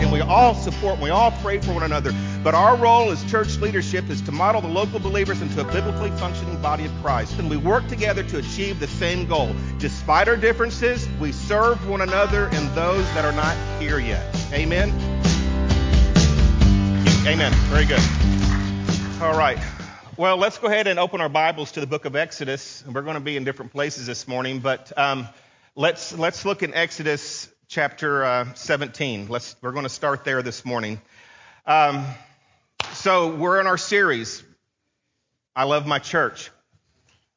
and we all support, we all pray for one another. But our role as church leadership is to model the local believers into a biblically functioning body of Christ. And we work together to achieve the same goal. Despite our differences, we serve one another and those that are not here yet. Amen. Amen. Very good. All right. Well, let's go ahead and open our Bibles to the book of Exodus. And we're going to be in different places this morning, but um, let's let's look in Exodus chapter uh, 17. Let's we're going to start there this morning. Um, so we're in our series. I love my church.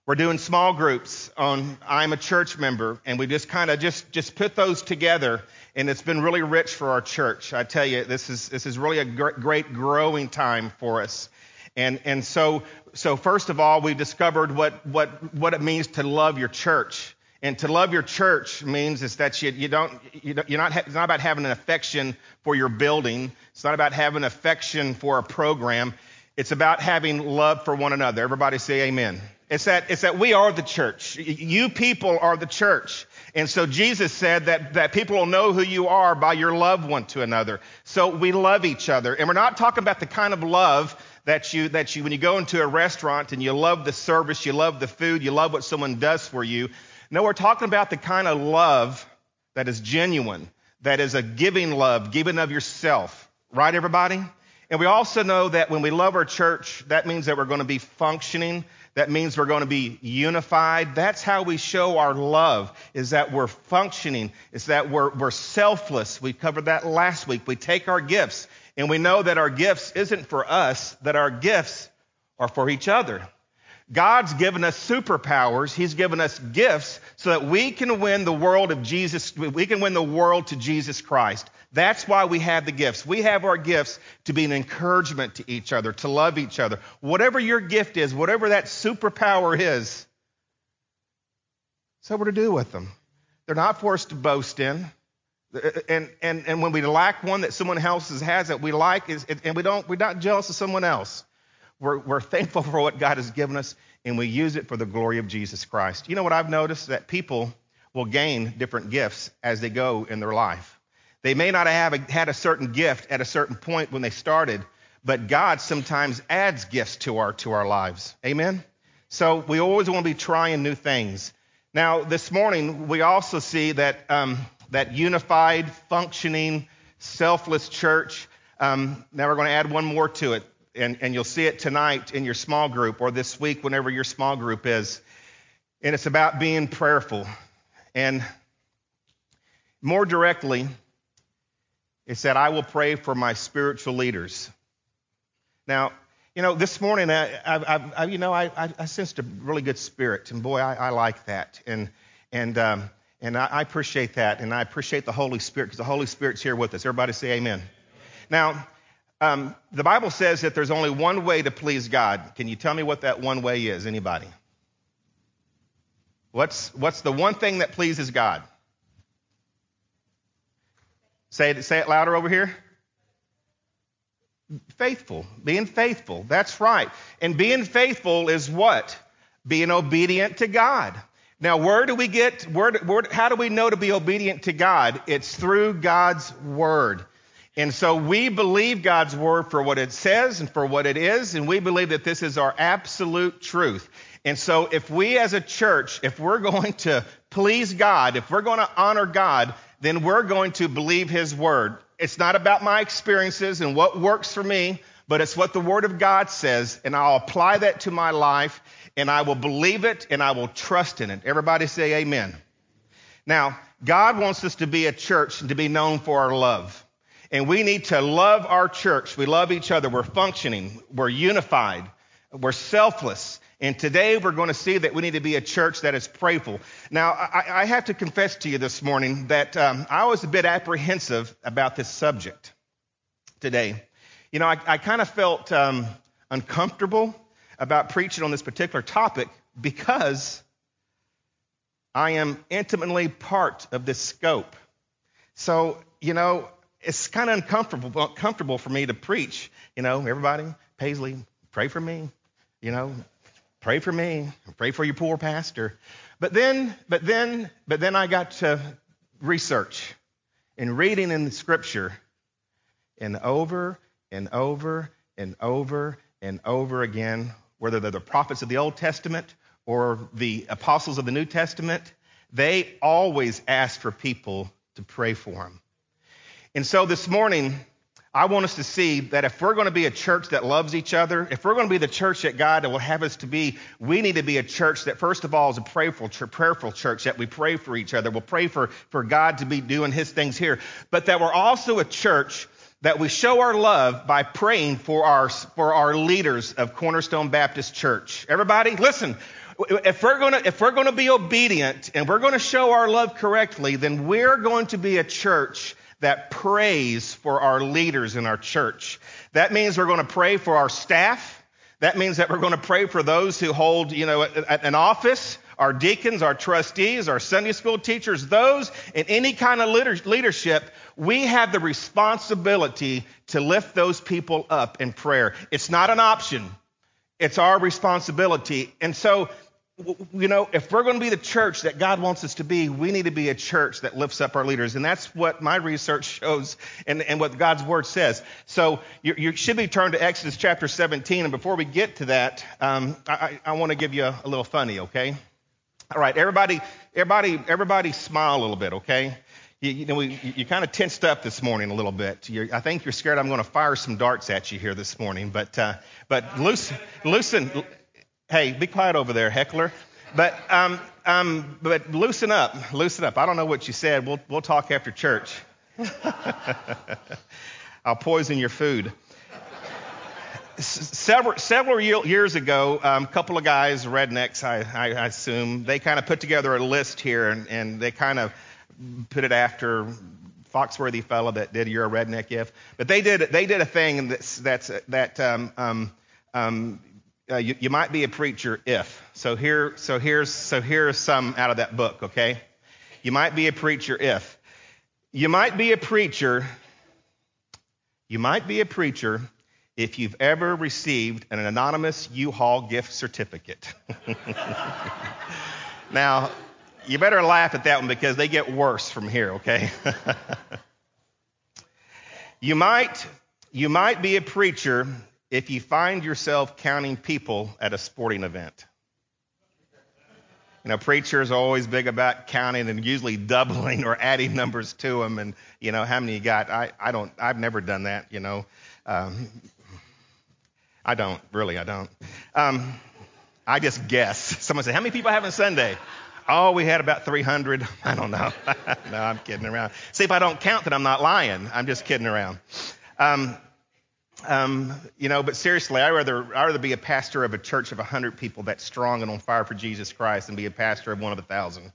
We're doing small groups on I'm a church member, and we just kind of just just put those together, and it's been really rich for our church. I tell you, this is this is really a great growing time for us. And, and so, so first of all, we discovered what, what, what it means to love your church. And to love your church means is that you, you don't, you don't, you're not, it's not about having an affection for your building. It's not about having affection for a program. It's about having love for one another. Everybody say amen. It's that, it's that we are the church. You people are the church. And so Jesus said that, that people will know who you are by your love one to another. So we love each other. And we're not talking about the kind of love that you, that you, when you go into a restaurant and you love the service, you love the food, you love what someone does for you. No, we're talking about the kind of love that is genuine, that is a giving love, giving of yourself. Right, everybody? And we also know that when we love our church, that means that we're going to be functioning. That means we're going to be unified. That's how we show our love, is that we're functioning, is that we're, we're selfless. We covered that last week. We take our gifts and we know that our gifts isn't for us, that our gifts are for each other. God's given us superpowers. He's given us gifts so that we can win the world of Jesus. We can win the world to Jesus Christ. That's why we have the gifts. We have our gifts to be an encouragement to each other, to love each other. Whatever your gift is, whatever that superpower is, so we're to do with them. They're not for us to boast in. And, and, and when we lack one that someone else has that we like, is, and we don't, we're not jealous of someone else. We're, we're thankful for what God has given us, and we use it for the glory of Jesus Christ. You know what I've noticed? That people will gain different gifts as they go in their life. They may not have a, had a certain gift at a certain point when they started, but God sometimes adds gifts to our, to our lives. Amen? So we always want to be trying new things. Now, this morning, we also see that um, that unified, functioning, selfless church. Um, now we're going to add one more to it, and, and you'll see it tonight in your small group or this week, whenever your small group is. And it's about being prayerful. And more directly, it said, I will pray for my spiritual leaders. Now, you know, this morning, I, I, I you know, I, I, sensed a really good spirit, and boy, I, I like that. And and um, and I appreciate that. And I appreciate the Holy Spirit because the Holy Spirit's here with us. Everybody say amen. Now, um, the Bible says that there's only one way to please God. Can you tell me what that one way is? Anybody? What's, what's the one thing that pleases God? Say it, say it louder over here. Faithful. Being faithful. That's right. And being faithful is what? Being obedient to God. Now, where do we get, where, where, how do we know to be obedient to God? It's through God's word. And so we believe God's word for what it says and for what it is, and we believe that this is our absolute truth. And so if we as a church, if we're going to please God, if we're going to honor God, then we're going to believe his word. It's not about my experiences and what works for me, but it's what the word of God says, and I'll apply that to my life and I will believe it and I will trust in it. Everybody say amen. Now, God wants us to be a church and to be known for our love. And we need to love our church. We love each other. We're functioning. We're unified. We're selfless. And today we're going to see that we need to be a church that is prayerful. Now, I, I have to confess to you this morning that um, I was a bit apprehensive about this subject today. You know, I, I kind of felt um, uncomfortable about preaching on this particular topic because I am intimately part of this scope. So, you know, it's kind of uncomfortable comfortable for me to preach. You know, everybody, Paisley, pray for me. You know, pray for me. Pray for your poor pastor. But then, but then, but then I got to research and reading in the scripture and over and over and over and over again, whether they're the prophets of the Old Testament or the apostles of the New Testament, they always ask for people to pray for them. And so this morning, I want us to see that if we're going to be a church that loves each other, if we're going to be the church that God will have us to be, we need to be a church that, first of all, is a prayerful, prayerful church, that we pray for each other. We'll pray for, for God to be doing his things here, but that we're also a church that we show our love by praying for our, for our leaders of Cornerstone Baptist Church. Everybody, listen. If we're going to, if we're going to be obedient and we're going to show our love correctly, then we're going to be a church that prays for our leaders in our church. That means we're going to pray for our staff. That means that we're going to pray for those who hold, you know, an office, our deacons, our trustees, our Sunday school teachers, those in any kind of leadership. We have the responsibility to lift those people up in prayer. It's not an option. It's our responsibility. And so you know, if we're going to be the church that God wants us to be, we need to be a church that lifts up our leaders. And that's what my research shows and, and what God's word says. So you, you, should be turned to Exodus chapter 17. And before we get to that, um, I, I want to give you a, a little funny, okay? All right, everybody, everybody, everybody smile a little bit, okay? You, you know, we, you, kind of tensed up this morning a little bit. You're, I think you're scared I'm going to fire some darts at you here this morning, but, uh, but loosen, loosen, Hey, be quiet over there, heckler. But, um, um, but loosen up, loosen up. I don't know what you said. We'll, we'll talk after church. I'll poison your food. several, several years ago, um, a couple of guys, rednecks, I, I, assume, they kind of put together a list here and, and they kind of put it after Foxworthy fellow that did "You're a Redneck If," but they did they did a thing that's that's that um, um, um, uh, you, you might be a preacher if. So here, so here's, so here's some out of that book, okay? You might be a preacher if. You might be a preacher. You might be a preacher if you've ever received an anonymous U-Haul gift certificate. now, you better laugh at that one because they get worse from here, okay? you might you might be a preacher if you find yourself counting people at a sporting event. You know, preachers are always big about counting and usually doubling or adding numbers to them. And, you know, how many you got? I, I don't, I've never done that, you know. Um, I don't, really, I don't. Um, I just guess. Someone said, How many people have on Sunday? Oh, we had about 300. I don't know. no, I'm kidding around. See, if I don't count, then I'm not lying. I'm just kidding around. Um, um, you know, but seriously, I'd rather, I'd rather be a pastor of a church of 100 people that's strong and on fire for Jesus Christ than be a pastor of one of a thousand.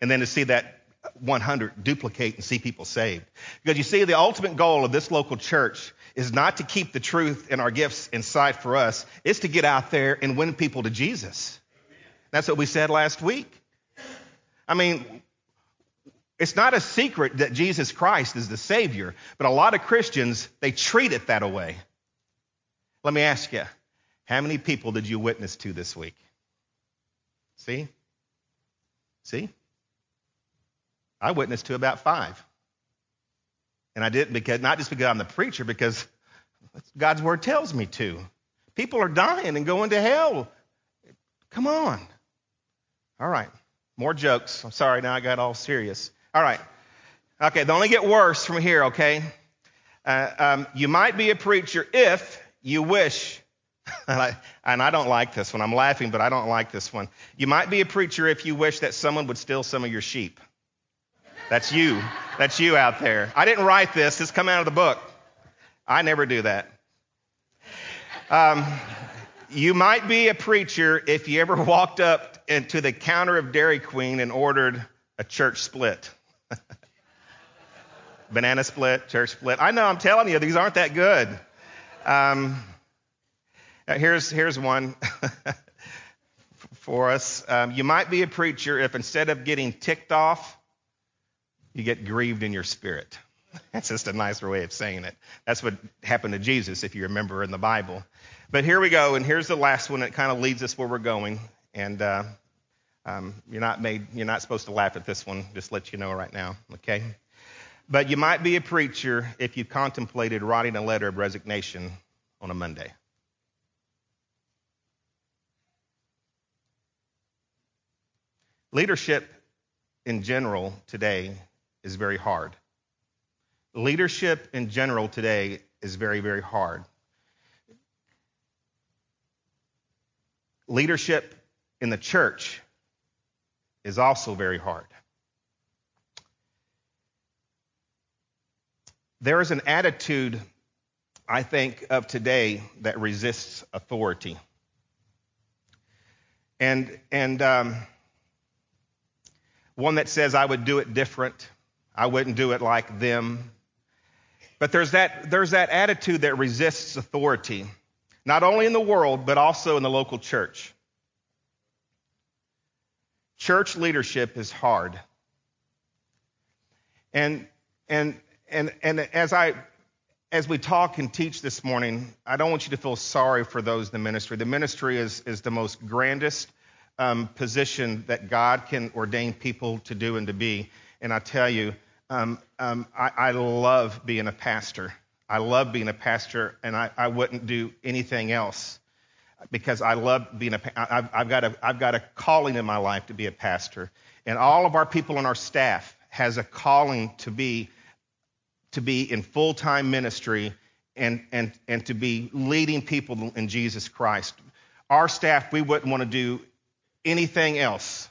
And then to see that 100 duplicate and see people saved. Because you see, the ultimate goal of this local church is not to keep the truth and our gifts inside for us, it's to get out there and win people to Jesus. That's what we said last week. I mean, it's not a secret that Jesus Christ is the Savior, but a lot of Christians, they treat it that way. Let me ask you, how many people did you witness to this week? See? See? I witnessed to about five. And I didn't because, not just because I'm the preacher, because God's word tells me to. People are dying and going to hell. Come on. All right. More jokes. I'm sorry, now I got all serious. All right. Okay, they only get worse from here, okay? Uh, um, you might be a preacher if you wish, and I, and I don't like this one. I'm laughing, but I don't like this one. You might be a preacher if you wish that someone would steal some of your sheep. That's you. That's you out there. I didn't write this. This come out of the book. I never do that. Um, you might be a preacher if you ever walked up into the counter of Dairy Queen and ordered a church split. Banana split, church split. I know, I'm telling you, these aren't that good. Um, here's, here's one for us. Um, you might be a preacher if instead of getting ticked off, you get grieved in your spirit. That's just a nicer way of saying it. That's what happened to Jesus, if you remember in the Bible. But here we go, and here's the last one that kind of leads us where we're going. And uh, um, you're not made, you're not supposed to laugh at this one. Just let you know right now, okay? But you might be a preacher if you contemplated writing a letter of resignation on a Monday. Leadership in general today is very hard. Leadership in general today is very, very hard. Leadership in the church is also very hard. There is an attitude, I think, of today that resists authority. And, and um, one that says, I would do it different, I wouldn't do it like them. But there's that, there's that attitude that resists authority, not only in the world, but also in the local church. Church leadership is hard. And, and and, and as I as we talk and teach this morning, I don't want you to feel sorry for those in the ministry. The ministry is, is the most grandest um, position that God can ordain people to do and to be. And I tell you, um, um, I, I, love being a pastor. I love being a pastor, and I, I wouldn't do anything else because I love being a. I've, I've got a. I've got a calling in my life to be a pastor, and all of our people on our staff has a calling to be to be in full time ministry and, and, and to be leading people in Jesus Christ. Our staff, we wouldn't want to do anything else.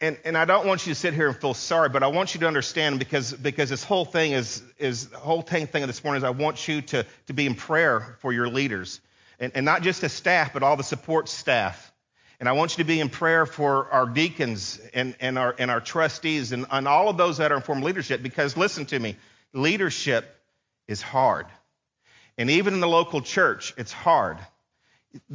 And, and I don't want you to sit here and feel sorry, but I want you to understand because, because this whole thing is, is the whole thing thing of this morning is I want you to, to be in prayer for your leaders. And, and not just the staff, but all the support staff. And I want you to be in prayer for our deacons and, and, our, and our trustees and, and all of those that are in form of leadership because listen to me, leadership is hard. And even in the local church, it's hard.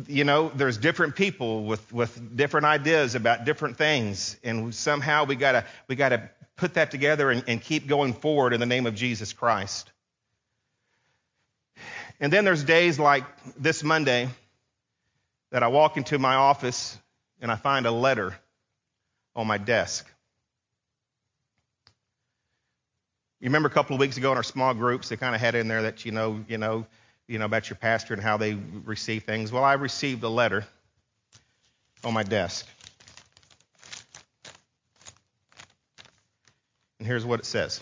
You know, there's different people with, with different ideas about different things. And somehow we gotta, we gotta put that together and, and keep going forward in the name of Jesus Christ. And then there's days like this Monday that I walk into my office and I find a letter on my desk. You remember a couple of weeks ago in our small groups, they kind of had in there that you know, you know, you know about your pastor and how they receive things. Well, I received a letter on my desk. And here's what it says.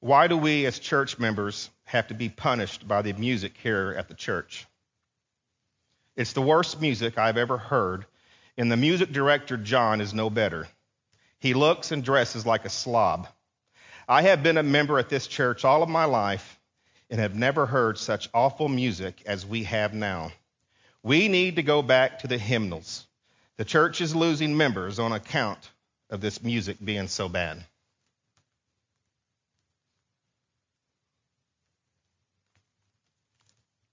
Why do we as church members have to be punished by the music here at the church? It's the worst music I've ever heard, and the music director, John, is no better. He looks and dresses like a slob. I have been a member at this church all of my life and have never heard such awful music as we have now. We need to go back to the hymnals. The church is losing members on account of this music being so bad.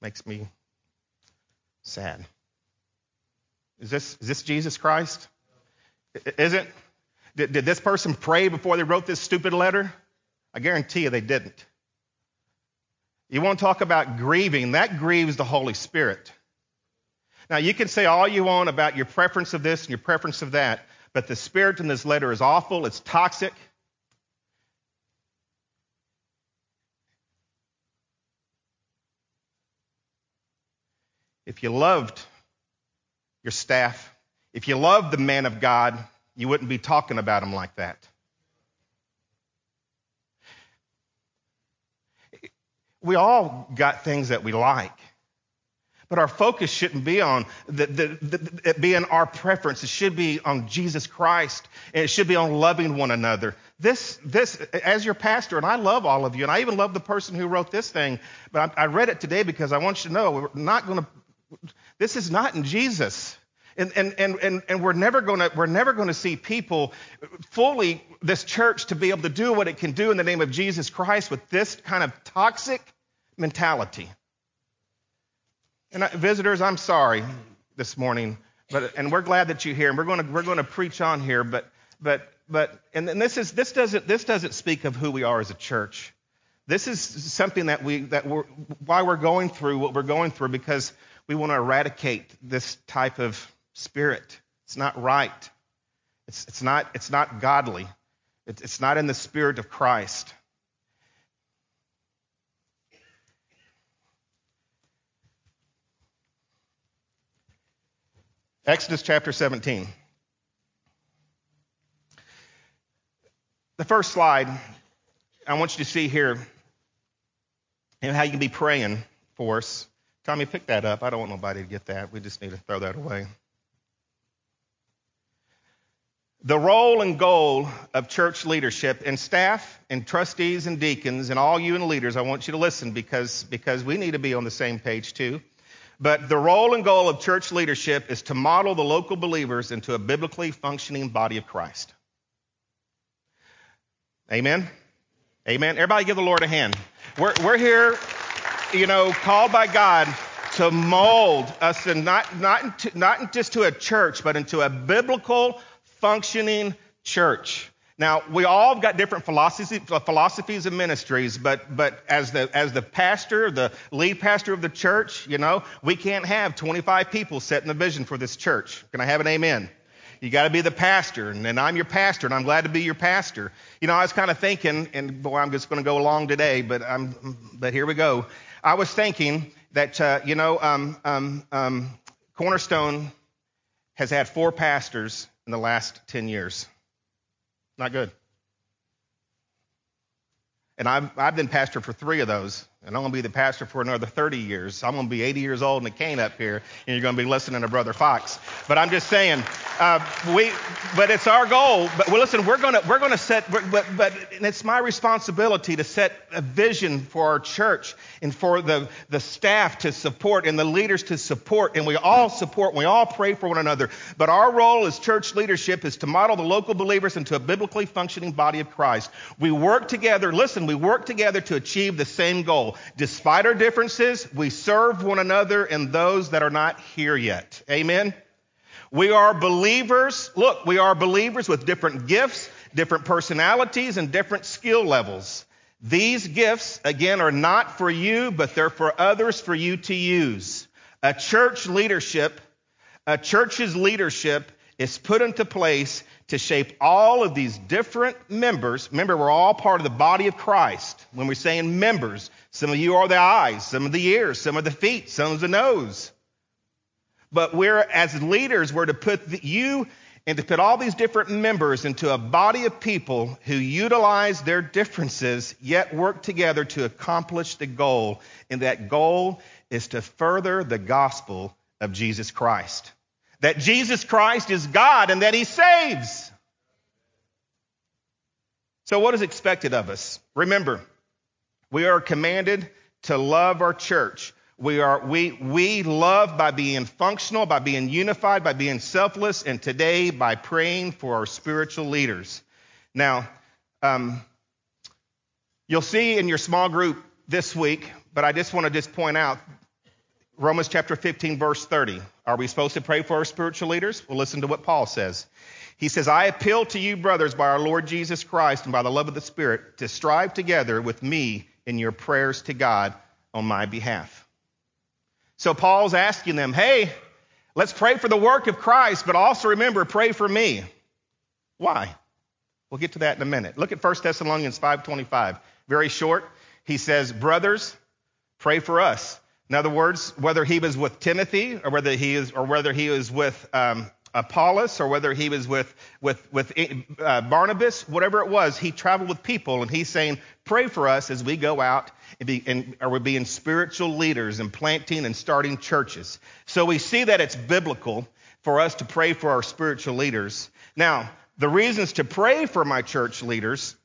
Makes me Sad. Is this, is this Jesus Christ? Is it? Did, did this person pray before they wrote this stupid letter? I guarantee you they didn't. You want to talk about grieving? That grieves the Holy Spirit. Now, you can say all you want about your preference of this and your preference of that, but the spirit in this letter is awful, it's toxic, If you loved your staff, if you loved the man of God, you wouldn't be talking about him like that. We all got things that we like. But our focus shouldn't be on the, the, the, it being our preference. It should be on Jesus Christ, and it should be on loving one another. This, this, as your pastor, and I love all of you, and I even love the person who wrote this thing, but I, I read it today because I want you to know we're not going to this is not in Jesus. And, and, and, and, we're never to we're never to see people fully this church to be able to do what it can do in the name of Jesus Christ with this kind of toxic mentality. And I, visitors, I'm sorry this morning, but and we're glad that you're here, and we're to we're to preach on here, but but but and, and this is this doesn't this doesn't speak of who we are as a church. This is something that we that we're why we're going through what we're going through because we want to eradicate this type of spirit. It's not right. It's, it's, not, it's not godly. It's, it's not in the spirit of Christ. Exodus chapter 17. The first slide I want you to see here and how you can be praying for us. Tommy, pick that up. I don't want nobody to get that. We just need to throw that away. The role and goal of church leadership and staff and trustees and deacons and all you and leaders, I want you to listen because, because we need to be on the same page too. But the role and goal of church leadership is to model the local believers into a biblically functioning body of Christ. Amen? Amen. Everybody give the Lord a hand. We're, we're here, you know, called by God to mold us and not, not, into, not just to a church, but into a biblical functioning church. Now, we all got different philosophies, philosophies and ministries, but, but as, the, as the pastor, the lead pastor of the church, you know, we can't have 25 people setting the vision for this church. Can I have an amen? You got to be the pastor, and, and I'm your pastor, and I'm glad to be your pastor. You know, I was kind of thinking, and boy, I'm just going to go along today, but I'm, but here we go. I was thinking that, uh, you know, um, um, um, Cornerstone has had four pastors in the last 10 years. Not good. And I've, I've been pastor for three of those, and I'm going to be the pastor for another 30 years. I'm going to be 80 years old in a cane up here, and you're going to be listening to Brother Fox. But I'm just saying, uh, we, but it's our goal. But well, listen, we're going to we're going to set, but but it's my responsibility to set a vision for our church and for the the staff to support and the leaders to support, and we all support. And we all pray for one another. But our role as church leadership is to model the local believers into a biblically functioning body of Christ. We work together. Listen, we work together to achieve the same goal. Despite our differences, we serve one another and those that are not here yet. Amen. We are believers. Look, we are believers with different gifts, different personalities, and different skill levels. These gifts, again, are not for you, but they're for others for you to use. A church leadership, a church's leadership is put into place to shape all of these different members. Remember, we're all part of the body of Christ. When we're saying members, some of you are the eyes, some of the ears, some of the feet, some of the nose. But we're, as leaders, we're to put you and to put all these different members into a body of people who utilize their differences yet work together to accomplish the goal. And that goal is to further the gospel of Jesus Christ. That Jesus Christ is God and that he saves. So, what is expected of us? Remember, we are commanded to love our church. We are we we love by being functional, by being unified, by being selfless, and today by praying for our spiritual leaders. Now, um, you'll see in your small group this week, but I just want to just point out Romans chapter 15, verse 30. Are we supposed to pray for our spiritual leaders? Well, listen to what Paul says. He says, I appeal to you, brothers, by our Lord Jesus Christ and by the love of the Spirit, to strive together with me in your prayers to God on my behalf. So Paul's asking them, hey, let's pray for the work of Christ, but also remember, pray for me. Why? We'll get to that in a minute. Look at 1 Thessalonians 5:25. Very short. He says, "Brothers, pray for us." In other words, whether he was with Timothy or whether he is or whether he was with um, Apollos or whether he was with, with, with uh, Barnabas, whatever it was, he traveled with people and he's saying, pray for us as we go out and, be, and are we being spiritual leaders and planting and starting churches. So we see that it's biblical for us to pray for our spiritual leaders. Now, the reasons to pray for my church leaders.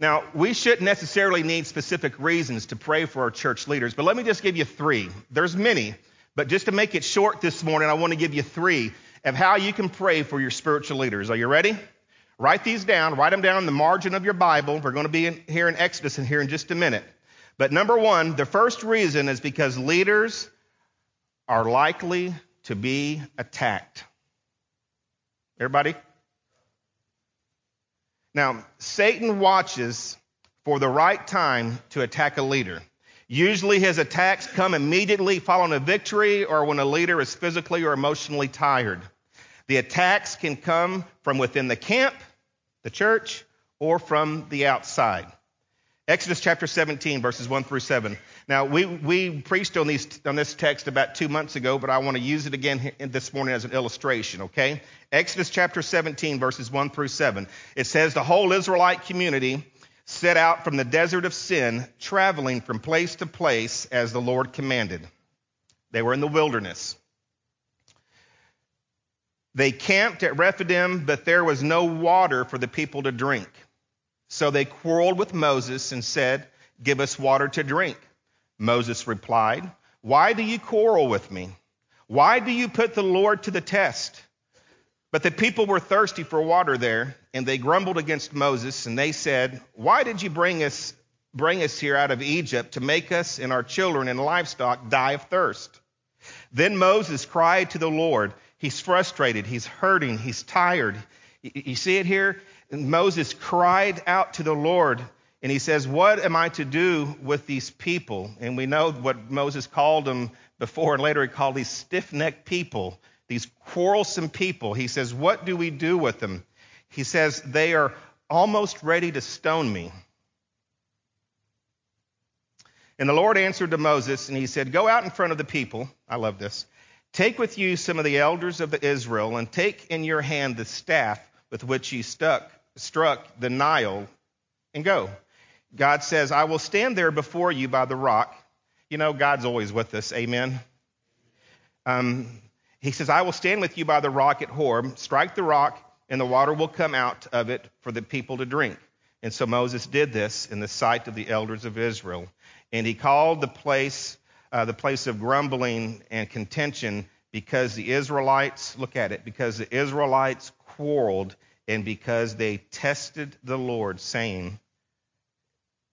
Now, we shouldn't necessarily need specific reasons to pray for our church leaders, but let me just give you three. There's many, but just to make it short this morning, I want to give you three of how you can pray for your spiritual leaders. Are you ready? Write these down. Write them down in the margin of your Bible. We're going to be in, here in Exodus and here in just a minute. But number one, the first reason is because leaders are likely to be attacked. Everybody? Now, Satan watches for the right time to attack a leader. Usually his attacks come immediately following a victory or when a leader is physically or emotionally tired. The attacks can come from within the camp, the church, or from the outside. Exodus chapter 17, verses 1 through 7. Now, we, we preached on, these, on this text about two months ago, but I want to use it again this morning as an illustration, okay? Exodus chapter 17, verses 1 through 7. It says, The whole Israelite community set out from the desert of sin, traveling from place to place as the Lord commanded. They were in the wilderness. They camped at Rephidim, but there was no water for the people to drink. So they quarreled with Moses and said, Give us water to drink. Moses replied, Why do you quarrel with me? Why do you put the Lord to the test? But the people were thirsty for water there, and they grumbled against Moses, and they said, Why did you bring us, bring us here out of Egypt to make us and our children and livestock die of thirst? Then Moses cried to the Lord. He's frustrated, he's hurting, he's tired. You see it here? Moses cried out to the Lord and he says, What am I to do with these people? And we know what Moses called them before, and later he called these stiff necked people, these quarrelsome people. He says, What do we do with them? He says, They are almost ready to stone me. And the Lord answered to Moses, and he said, Go out in front of the people. I love this. Take with you some of the elders of Israel, and take in your hand the staff with which you stuck struck the Nile and go. God says, I will stand there before you by the rock. You know, God's always with us. Amen. Um, he says, I will stand with you by the rock at Horeb, strike the rock, and the water will come out of it for the people to drink. And so Moses did this in the sight of the elders of Israel. And he called the place, uh, the place of grumbling and contention because the Israelites, look at it, because the Israelites quarreled and because they tested the Lord, saying,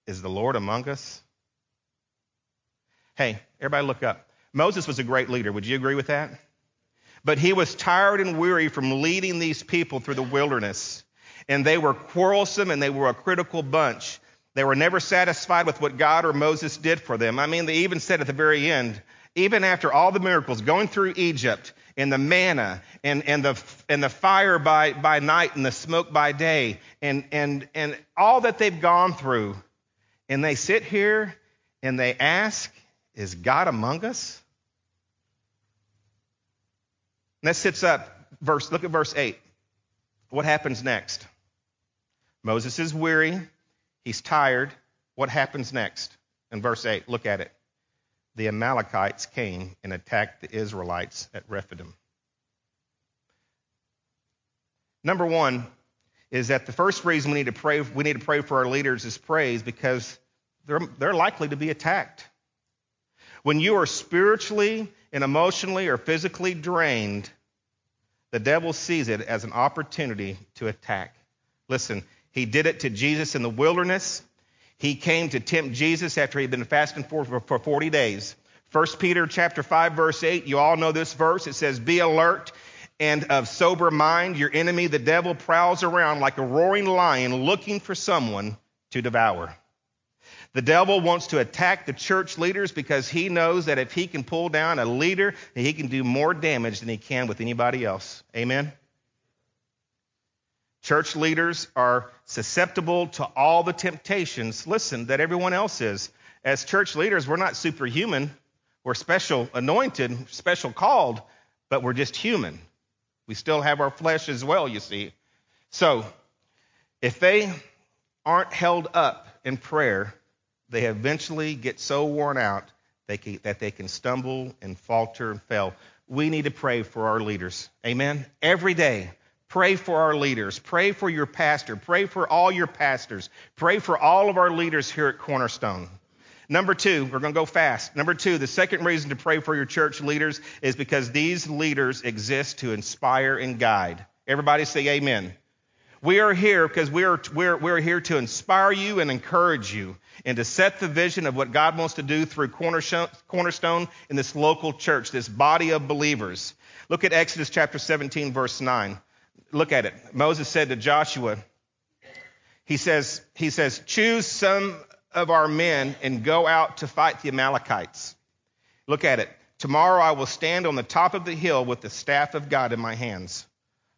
Is the Lord among us? Hey, everybody look up. Moses was a great leader. Would you agree with that? But he was tired and weary from leading these people through the wilderness. And they were quarrelsome and they were a critical bunch. They were never satisfied with what God or Moses did for them. I mean, they even said at the very end, even after all the miracles going through Egypt, and the manna and, and, the, and the fire by, by night and the smoke by day and, and, and all that they've gone through. And they sit here and they ask, Is God among us? And that sits up, verse, look at verse 8. What happens next? Moses is weary, he's tired. What happens next? In verse 8, look at it the Amalekites came and attacked the Israelites at Rephidim. Number one is that the first reason we need to pray, we need to pray for our leaders is praise because they're, they're likely to be attacked. When you are spiritually and emotionally or physically drained, the devil sees it as an opportunity to attack. Listen, he did it to Jesus in the wilderness. He came to tempt Jesus after he'd been fasting for, for 40 days. 1 Peter chapter 5 verse 8, you all know this verse. It says, "Be alert and of sober mind. Your enemy, the devil, prowls around like a roaring lion looking for someone to devour." The devil wants to attack the church leaders because he knows that if he can pull down a leader, he can do more damage than he can with anybody else. Amen. Church leaders are susceptible to all the temptations, listen, that everyone else is. As church leaders, we're not superhuman. We're special anointed, special called, but we're just human. We still have our flesh as well, you see. So, if they aren't held up in prayer, they eventually get so worn out they can, that they can stumble and falter and fail. We need to pray for our leaders. Amen. Every day. Pray for our leaders. Pray for your pastor. Pray for all your pastors. Pray for all of our leaders here at Cornerstone. Number two, we're going to go fast. Number two, the second reason to pray for your church leaders is because these leaders exist to inspire and guide. Everybody say amen. We are here because we are, we're, we're here to inspire you and encourage you and to set the vision of what God wants to do through Cornerstone in this local church, this body of believers. Look at Exodus chapter 17, verse 9. Look at it. Moses said to Joshua, he says, he says, choose some of our men and go out to fight the Amalekites. Look at it. Tomorrow I will stand on the top of the hill with the staff of God in my hands.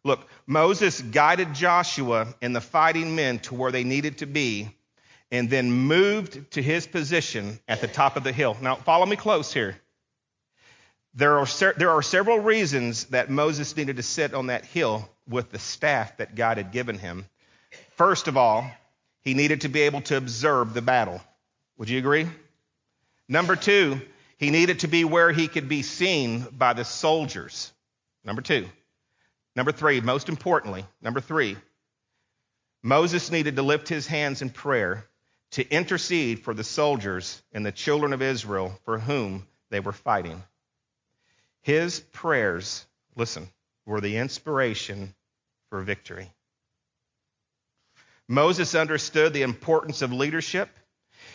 Look, Moses guided Joshua and the fighting men to where they needed to be and then moved to his position at the top of the hill. Now, follow me close here. There are, there are several reasons that Moses needed to sit on that hill with the staff that God had given him. First of all, he needed to be able to observe the battle. Would you agree? Number two, he needed to be where he could be seen by the soldiers. Number two. Number three, most importantly, number three, Moses needed to lift his hands in prayer to intercede for the soldiers and the children of Israel for whom they were fighting. His prayers, listen, were the inspiration for victory. Moses understood the importance of leadership.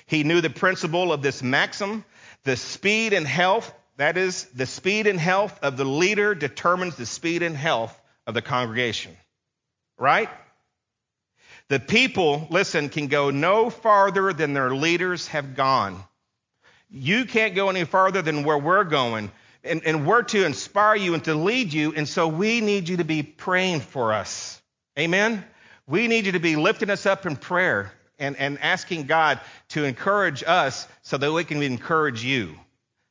He knew the principle of this maxim the speed and health, that is, the speed and health of the leader determines the speed and health of the congregation. Right? The people, listen, can go no farther than their leaders have gone. You can't go any farther than where we're going. And, and we're to inspire you and to lead you. And so we need you to be praying for us. Amen? We need you to be lifting us up in prayer and, and asking God to encourage us so that we can encourage you.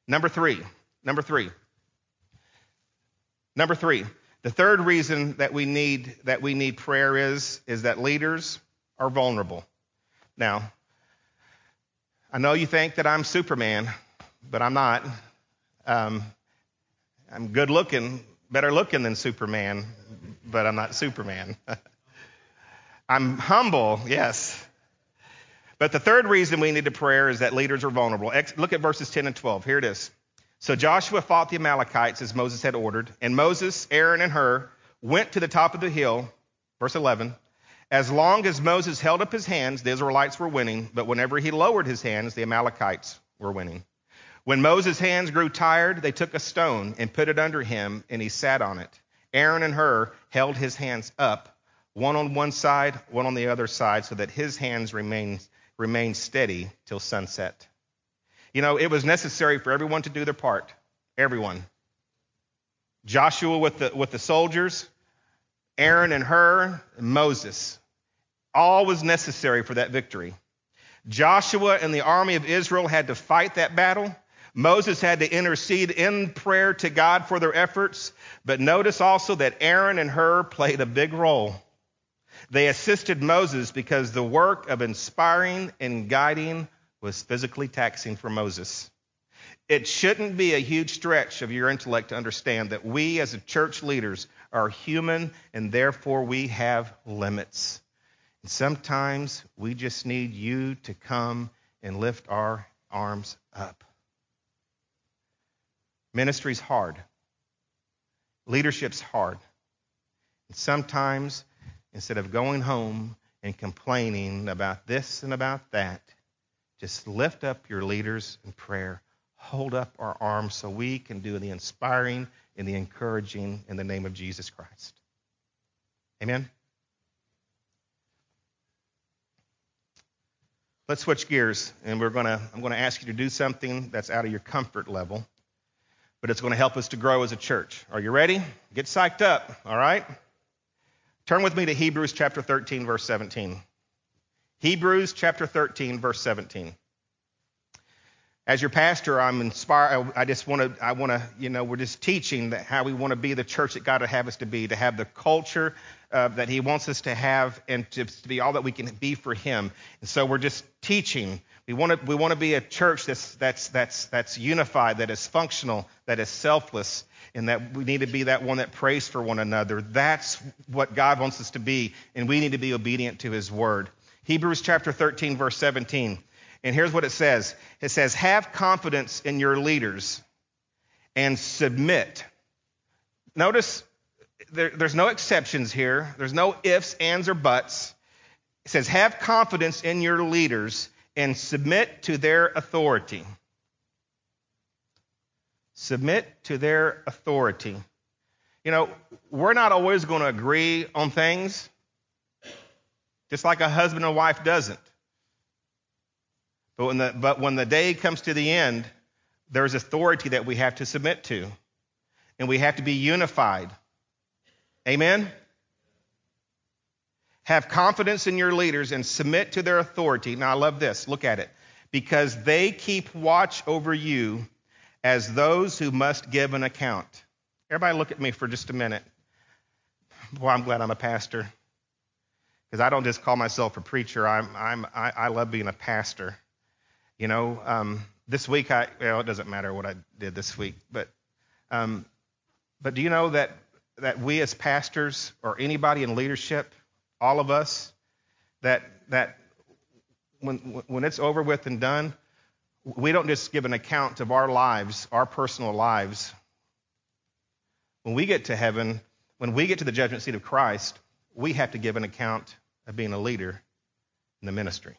Number three. Number three. Number three. The third reason that we need that we need prayer is is that leaders are vulnerable. Now, I know you think that I'm Superman, but I'm not. Um, I'm good looking, better looking than Superman, but I'm not Superman. I'm humble, yes. But the third reason we need to prayer is that leaders are vulnerable. Look at verses 10 and 12. Here it is. So Joshua fought the Amalekites as Moses had ordered, and Moses, Aaron, and Hur went to the top of the hill. Verse 11. As long as Moses held up his hands, the Israelites were winning, but whenever he lowered his hands, the Amalekites were winning. When Moses' hands grew tired, they took a stone and put it under him, and he sat on it. Aaron and Hur held his hands up, one on one side, one on the other side, so that his hands remained, remained steady till sunset. You know, it was necessary for everyone to do their part. Everyone. Joshua with the, with the soldiers, Aaron and Hur, and Moses. All was necessary for that victory. Joshua and the army of Israel had to fight that battle. Moses had to intercede in prayer to God for their efforts. But notice also that Aaron and Hur played a big role. They assisted Moses because the work of inspiring and guiding was physically taxing for Moses. It shouldn't be a huge stretch of your intellect to understand that we as church leaders are human and therefore we have limits. And sometimes we just need you to come and lift our arms up. Ministry's hard. Leadership's hard. And sometimes, instead of going home and complaining about this and about that, just lift up your leaders in prayer. Hold up our arms so we can do the inspiring and the encouraging in the name of Jesus Christ. Amen. Let's switch gears, and we're gonna, I'm going to ask you to do something that's out of your comfort level, but it's going to help us to grow as a church. Are you ready? Get psyched up, all right? Turn with me to Hebrews chapter 13, verse 17. Hebrews chapter 13, verse 17. As your pastor, I'm inspired. I just want to, I want to, you know, we're just teaching that how we want to be the church that God would have us to be, to have the culture uh, that He wants us to have, and to, to be all that we can be for Him. And so we're just teaching. We want to, we want to be a church that's, that's, that's, that's unified, that is functional, that is selfless, and that we need to be that one that prays for one another. That's what God wants us to be, and we need to be obedient to His word. Hebrews chapter 13, verse 17. And here's what it says it says, Have confidence in your leaders and submit. Notice there, there's no exceptions here, there's no ifs, ands, or buts. It says, Have confidence in your leaders and submit to their authority. Submit to their authority. You know, we're not always going to agree on things just like a husband and wife doesn't. But when the, but when the day comes to the end, there's authority that we have to submit to, and we have to be unified. Amen? Have confidence in your leaders and submit to their authority. Now, I love this. Look at it. Because they keep watch over you as those who must give an account. Everybody, look at me for just a minute. Boy, I'm glad I'm a pastor. Because I don't just call myself a preacher, I'm, I'm, I, I love being a pastor. You know, um, this week, I, well, it doesn't matter what I did this week, but, um, but do you know that, that we as pastors or anybody in leadership, all of us, that, that when, when it's over with and done, we don't just give an account of our lives, our personal lives. When we get to heaven, when we get to the judgment seat of Christ, we have to give an account of being a leader in the ministry.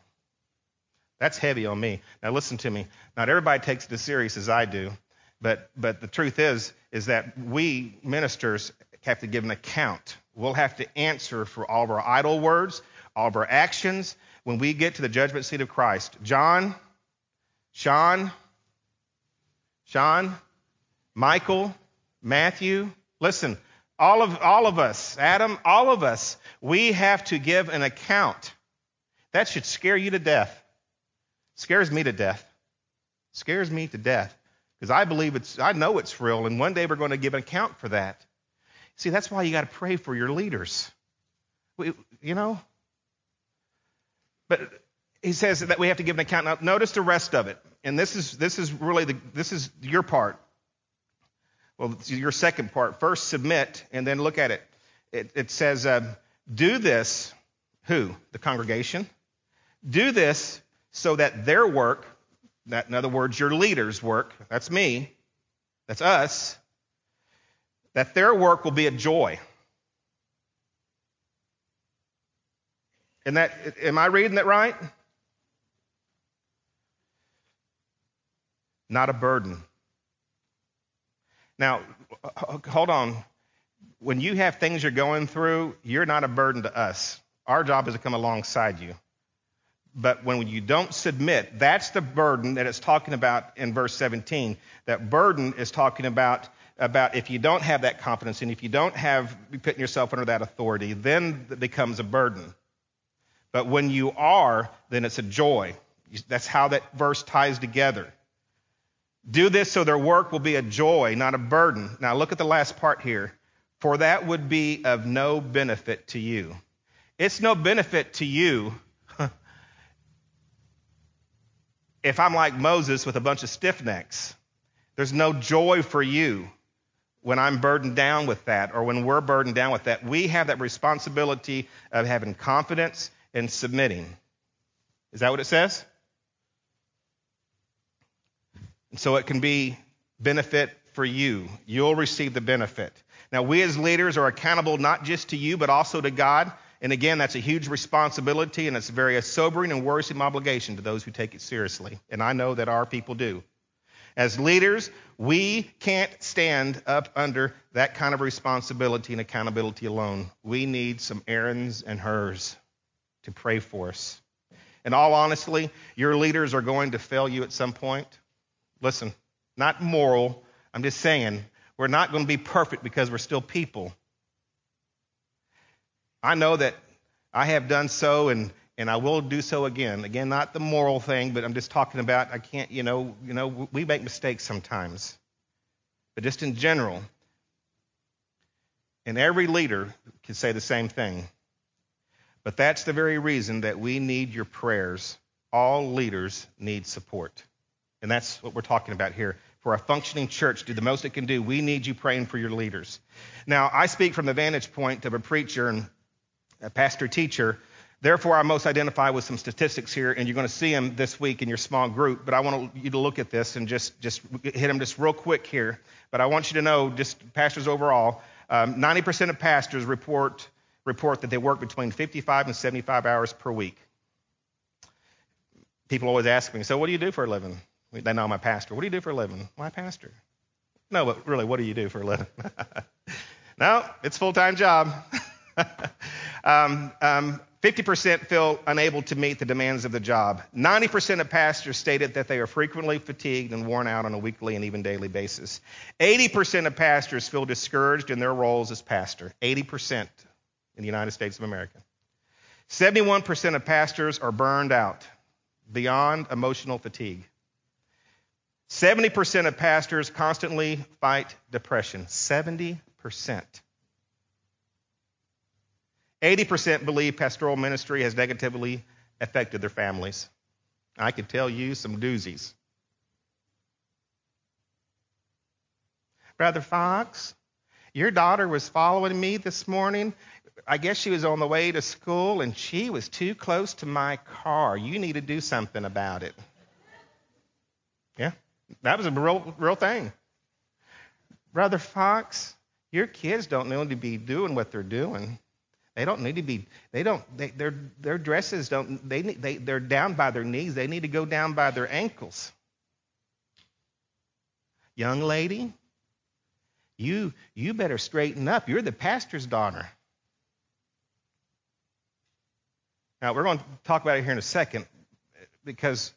That's heavy on me. Now listen to me. Not everybody takes it as serious as I do, but but the truth is is that we ministers have to give an account. We'll have to answer for all of our idle words, all of our actions when we get to the judgment seat of Christ. John, Sean, Sean, Michael, Matthew, listen, all of all of us, Adam, all of us, we have to give an account. That should scare you to death. Scares me to death. Scares me to death. Because I believe it's, I know it's real, and one day we're going to give an account for that. See, that's why you got to pray for your leaders. We, you know? But he says that we have to give an account. Now, notice the rest of it. And this is, this is really the, this is your part. Well, your second part. First, submit, and then look at it. It, it says, uh, do this. Who? The congregation. Do this so that their work, that in other words, your leaders' work, that's me, that's us, that their work will be a joy. And that am I reading that right? Not a burden. Now, hold on. When you have things you're going through, you're not a burden to us. Our job is to come alongside you. But when you don't submit, that's the burden that it's talking about in verse 17. That burden is talking about, about if you don't have that confidence and if you don't have putting yourself under that authority, then it becomes a burden. But when you are, then it's a joy. That's how that verse ties together. Do this so their work will be a joy, not a burden. Now look at the last part here. For that would be of no benefit to you. It's no benefit to you if I'm like Moses with a bunch of stiff necks. There's no joy for you when I'm burdened down with that or when we're burdened down with that. We have that responsibility of having confidence and submitting. Is that what it says? And so it can be benefit for you. You'll receive the benefit. Now, we as leaders are accountable not just to you, but also to God. And again, that's a huge responsibility, and it's a very sobering and worrisome obligation to those who take it seriously. And I know that our people do. As leaders, we can't stand up under that kind of responsibility and accountability alone. We need some Aarons and Hurs to pray for us. And all honestly, your leaders are going to fail you at some point. Listen, not moral. I'm just saying, we're not going to be perfect because we're still people. I know that I have done so and, and I will do so again. Again, not the moral thing, but I'm just talking about I can't, you know, you know, we make mistakes sometimes. But just in general, and every leader can say the same thing. But that's the very reason that we need your prayers. All leaders need support. And that's what we're talking about here. For a functioning church do the most it can do, we need you praying for your leaders. Now, I speak from the vantage point of a preacher, and a pastor teacher. Therefore, I most identify with some statistics here, and you're going to see them this week in your small group. But I want you to look at this and just, just hit them just real quick here. But I want you to know, just pastors overall, um, 90% of pastors report, report that they work between 55 and 75 hours per week. People always ask me, so what do you do for a living? They know I'm a pastor. What do you do for a living? My pastor. No, but really, what do you do for a living? no, it's a full time job. Um, um, 50% feel unable to meet the demands of the job. 90% of pastors stated that they are frequently fatigued and worn out on a weekly and even daily basis. 80% of pastors feel discouraged in their roles as pastor. 80% in the United States of America. 71% of pastors are burned out beyond emotional fatigue. 70% of pastors constantly fight depression. 70%. 80% believe pastoral ministry has negatively affected their families. I could tell you some doozies. Brother Fox, your daughter was following me this morning. I guess she was on the way to school and she was too close to my car. You need to do something about it. Yeah, that was a real, real thing. Brother Fox, your kids don't need to be doing what they're doing. They don't need to be. They don't. They, their their dresses don't. They they they're down by their knees. They need to go down by their ankles. Young lady, you you better straighten up. You're the pastor's daughter. Now we're going to talk about it here in a second, because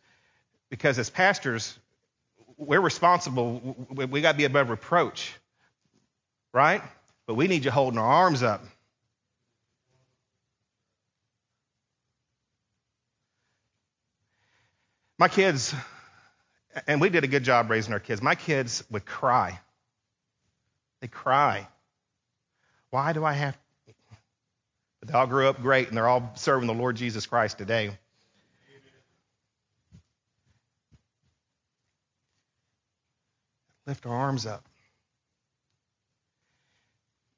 because as pastors, we're responsible. We, we got to be above reproach, right? But we need you holding our arms up. My kids, and we did a good job raising our kids, my kids would cry. They cry. Why do I have? But they all grew up great and they're all serving the Lord Jesus Christ today. Lift our arms up.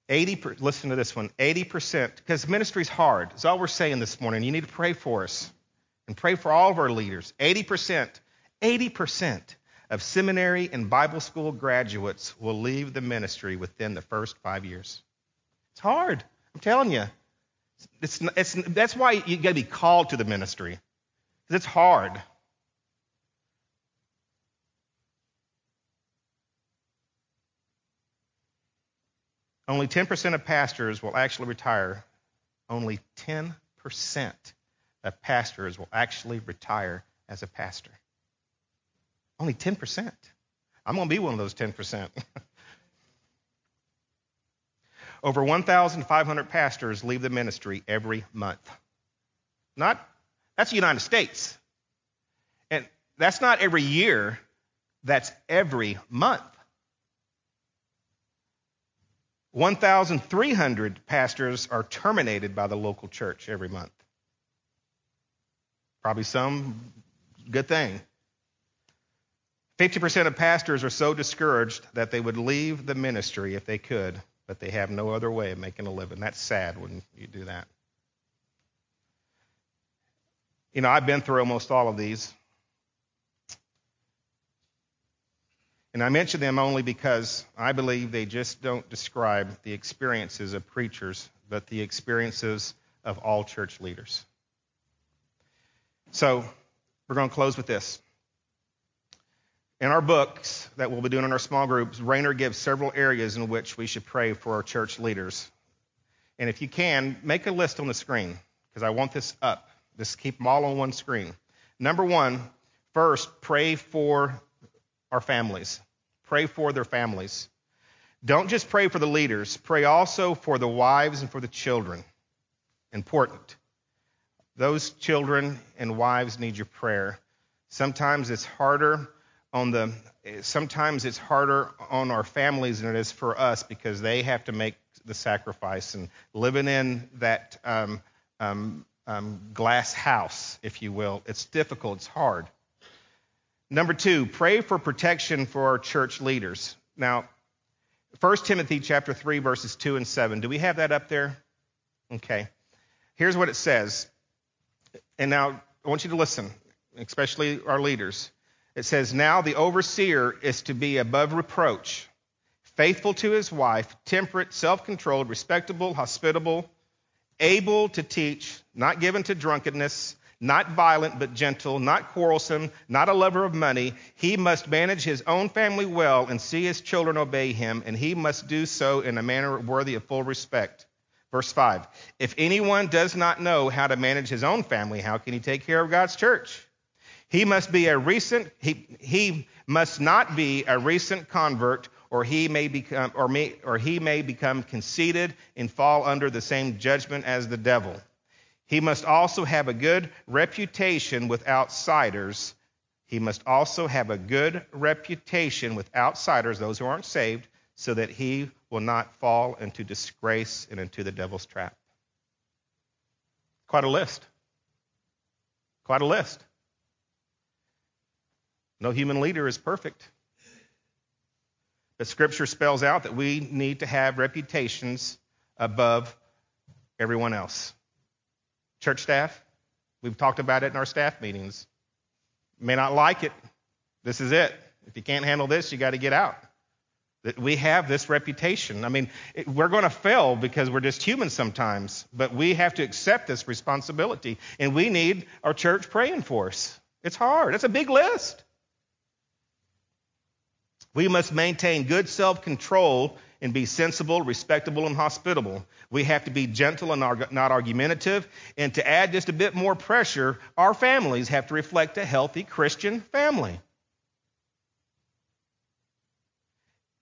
80 listen to this one 80% because ministry's hard it's all we're saying this morning you need to pray for us and pray for all of our leaders. 80%, 80% of seminary and Bible school graduates will leave the ministry within the first five years. It's hard. I'm telling you. It's, it's, that's why you got to be called to the ministry. It's hard. Only 10% of pastors will actually retire. Only 10% of pastors will actually retire as a pastor. Only 10%. I'm going to be one of those 10%. Over 1,500 pastors leave the ministry every month. Not that's the United States. And that's not every year, that's every month. 1,300 pastors are terminated by the local church every month. Probably some good thing. 50% of pastors are so discouraged that they would leave the ministry if they could, but they have no other way of making a living. That's sad when you do that. You know, I've been through almost all of these. And I mention them only because I believe they just don't describe the experiences of preachers, but the experiences of all church leaders. So we're going to close with this. In our books that we'll be doing in our small groups, Rainer gives several areas in which we should pray for our church leaders. And if you can, make a list on the screen because I want this up. Just keep them all on one screen. Number one, first, pray for our families. Pray for their families. Don't just pray for the leaders, pray also for the wives and for the children. Important. Those children and wives need your prayer. Sometimes it's harder on the sometimes it's harder on our families than it is for us because they have to make the sacrifice and living in that um, um, um, glass house, if you will. It's difficult. It's hard. Number two, pray for protection for our church leaders. Now, 1 Timothy chapter 3, verses 2 and 7. Do we have that up there? Okay. Here's what it says. And now I want you to listen, especially our leaders. It says, Now the overseer is to be above reproach, faithful to his wife, temperate, self controlled, respectable, hospitable, able to teach, not given to drunkenness, not violent but gentle, not quarrelsome, not a lover of money. He must manage his own family well and see his children obey him, and he must do so in a manner worthy of full respect. Verse 5 If anyone does not know how to manage his own family, how can he take care of God's church? He must be a recent, he, he must not be a recent convert, or he may become, or, may, or he may become conceited and fall under the same judgment as the devil. He must also have a good reputation with outsiders. He must also have a good reputation with outsiders, those who aren't saved, so that he will not fall into disgrace and into the devil's trap. Quite a list. Quite a list. No human leader is perfect. But Scripture spells out that we need to have reputations above everyone else. Church staff, we've talked about it in our staff meetings. may not like it. This is it. If you can't handle this, you got to get out. That we have this reputation. I mean, it, we're going to fail because we're just human sometimes, but we have to accept this responsibility, and we need our church praying for us. It's hard. It's a big list. We must maintain good self control and be sensible, respectable, and hospitable. We have to be gentle and not argumentative. And to add just a bit more pressure, our families have to reflect a healthy Christian family.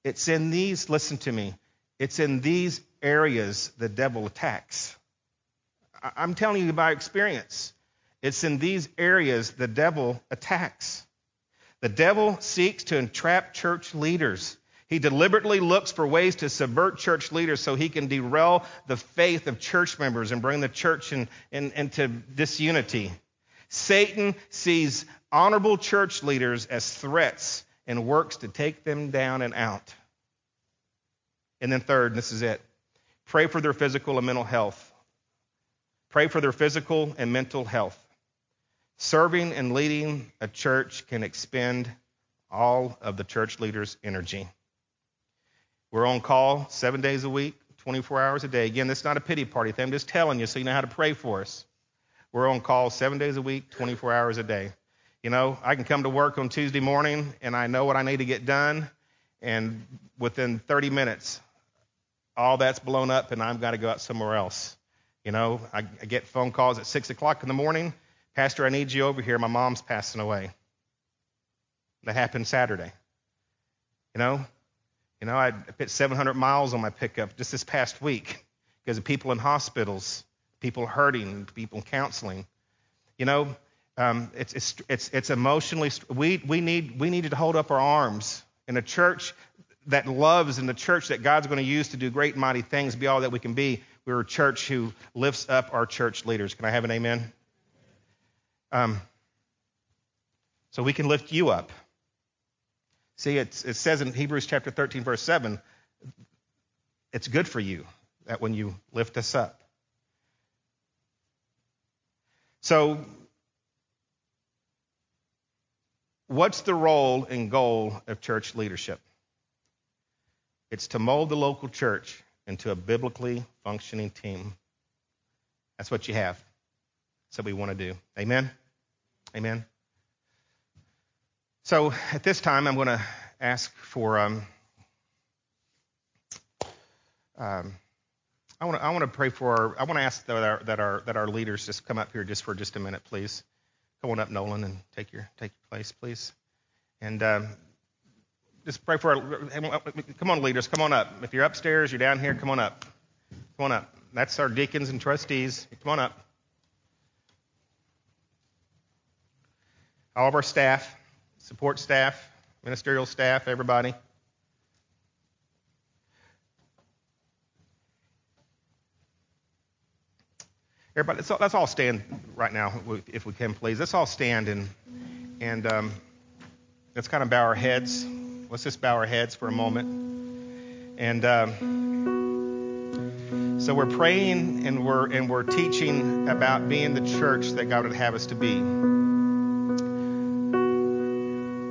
It's in these, listen to me, it's in these areas the devil attacks. I'm telling you by experience. It's in these areas the devil attacks. The devil seeks to entrap church leaders. He deliberately looks for ways to subvert church leaders so he can derail the faith of church members and bring the church in, in, into disunity. Satan sees honorable church leaders as threats and works to take them down and out. And then, third, and this is it pray for their physical and mental health. Pray for their physical and mental health. Serving and leading a church can expend all of the church leader's energy. We're on call seven days a week, 24 hours a day. Again, this is not a pity party thing. I'm just telling you so you know how to pray for us. We're on call seven days a week, 24 hours a day. You know, I can come to work on Tuesday morning and I know what I need to get done, and within 30 minutes, all that's blown up and I've got to go out somewhere else. You know, I, I get phone calls at 6 o'clock in the morning Pastor, I need you over here. My mom's passing away. That happened Saturday. You know, you know, I put 700 miles on my pickup just this past week because of people in hospitals, people hurting, people counseling. You know, um, it's, it's, it's, it's emotionally, we, we, need, we needed to hold up our arms in a church that loves and the church that God's going to use to do great and mighty things, be all that we can be. We're a church who lifts up our church leaders. Can I have an amen? Um, so we can lift you up. See, it says in Hebrews chapter 13, verse 7, it's good for you that when you lift us up. So, what's the role and goal of church leadership? It's to mold the local church into a biblically functioning team. That's what you have. That's what we want to do. Amen? Amen. So at this time, I'm going to ask for. Um, um, I want to. I want to pray for. Our, I want to ask that our, that our that our leaders just come up here just for just a minute, please. Come on up, Nolan, and take your take your place, please. And um, just pray for. Our, come on, leaders, come on up. If you're upstairs, you're down here, come on up. Come on up. That's our deacons and trustees. Come on up. all of our staff, support staff, ministerial staff, everybody. Everybody, let's all, let's all, stand right now, if we can, please. Let's all stand and and um, let's kind of bow our heads. Let's just bow our heads for a moment. And um, so we're praying and we're and we're teaching about being the church that God would have us to be.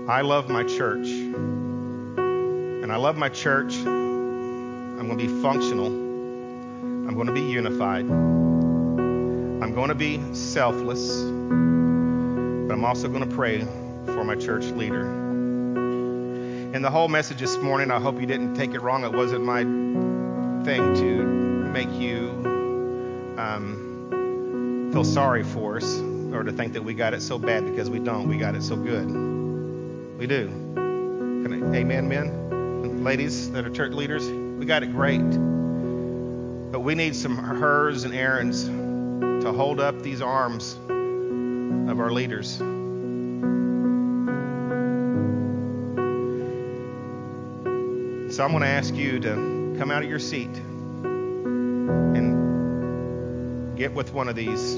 I love my church. And I love my church. I'm going to be functional. I'm going to be unified. I'm going to be selfless. But I'm also going to pray for my church leader. In the whole message this morning, I hope you didn't take it wrong. It wasn't my thing to make you um, feel sorry for us or to think that we got it so bad because we don't. We got it so good. We do. I, amen, men? ladies that are church leaders, we got it great. But we need some Hurs and Aaron's to hold up these arms of our leaders. So I'm going to ask you to come out of your seat and get with one of these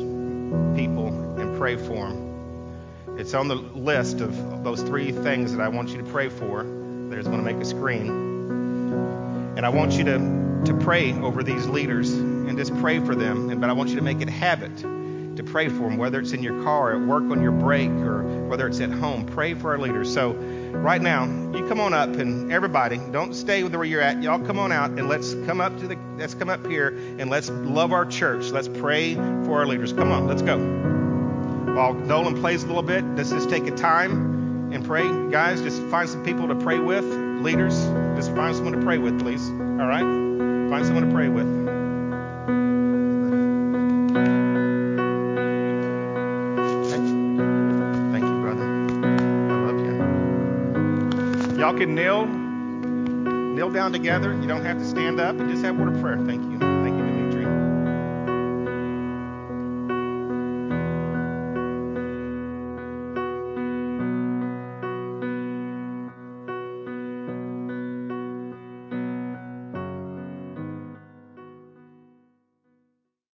people and pray for them. It's on the list of those three things that I want you to pray for. There's going to make a screen. And I want you to, to pray over these leaders and just pray for them. And, But I want you to make it a habit to pray for them, whether it's in your car, at work on your break, or whether it's at home. Pray for our leaders. So right now, you come on up and everybody, don't stay where you're at. Y'all come on out and let's come up to the let's come up here and let's love our church. Let's pray for our leaders. Come on, let's go. While Nolan plays a little bit, let's just take a time and pray. Guys, just find some people to pray with. Leaders, just find someone to pray with, please. All right? Find someone to pray with. Can kneel, kneel down together. You don't have to stand up and just have a word of prayer. Thank you.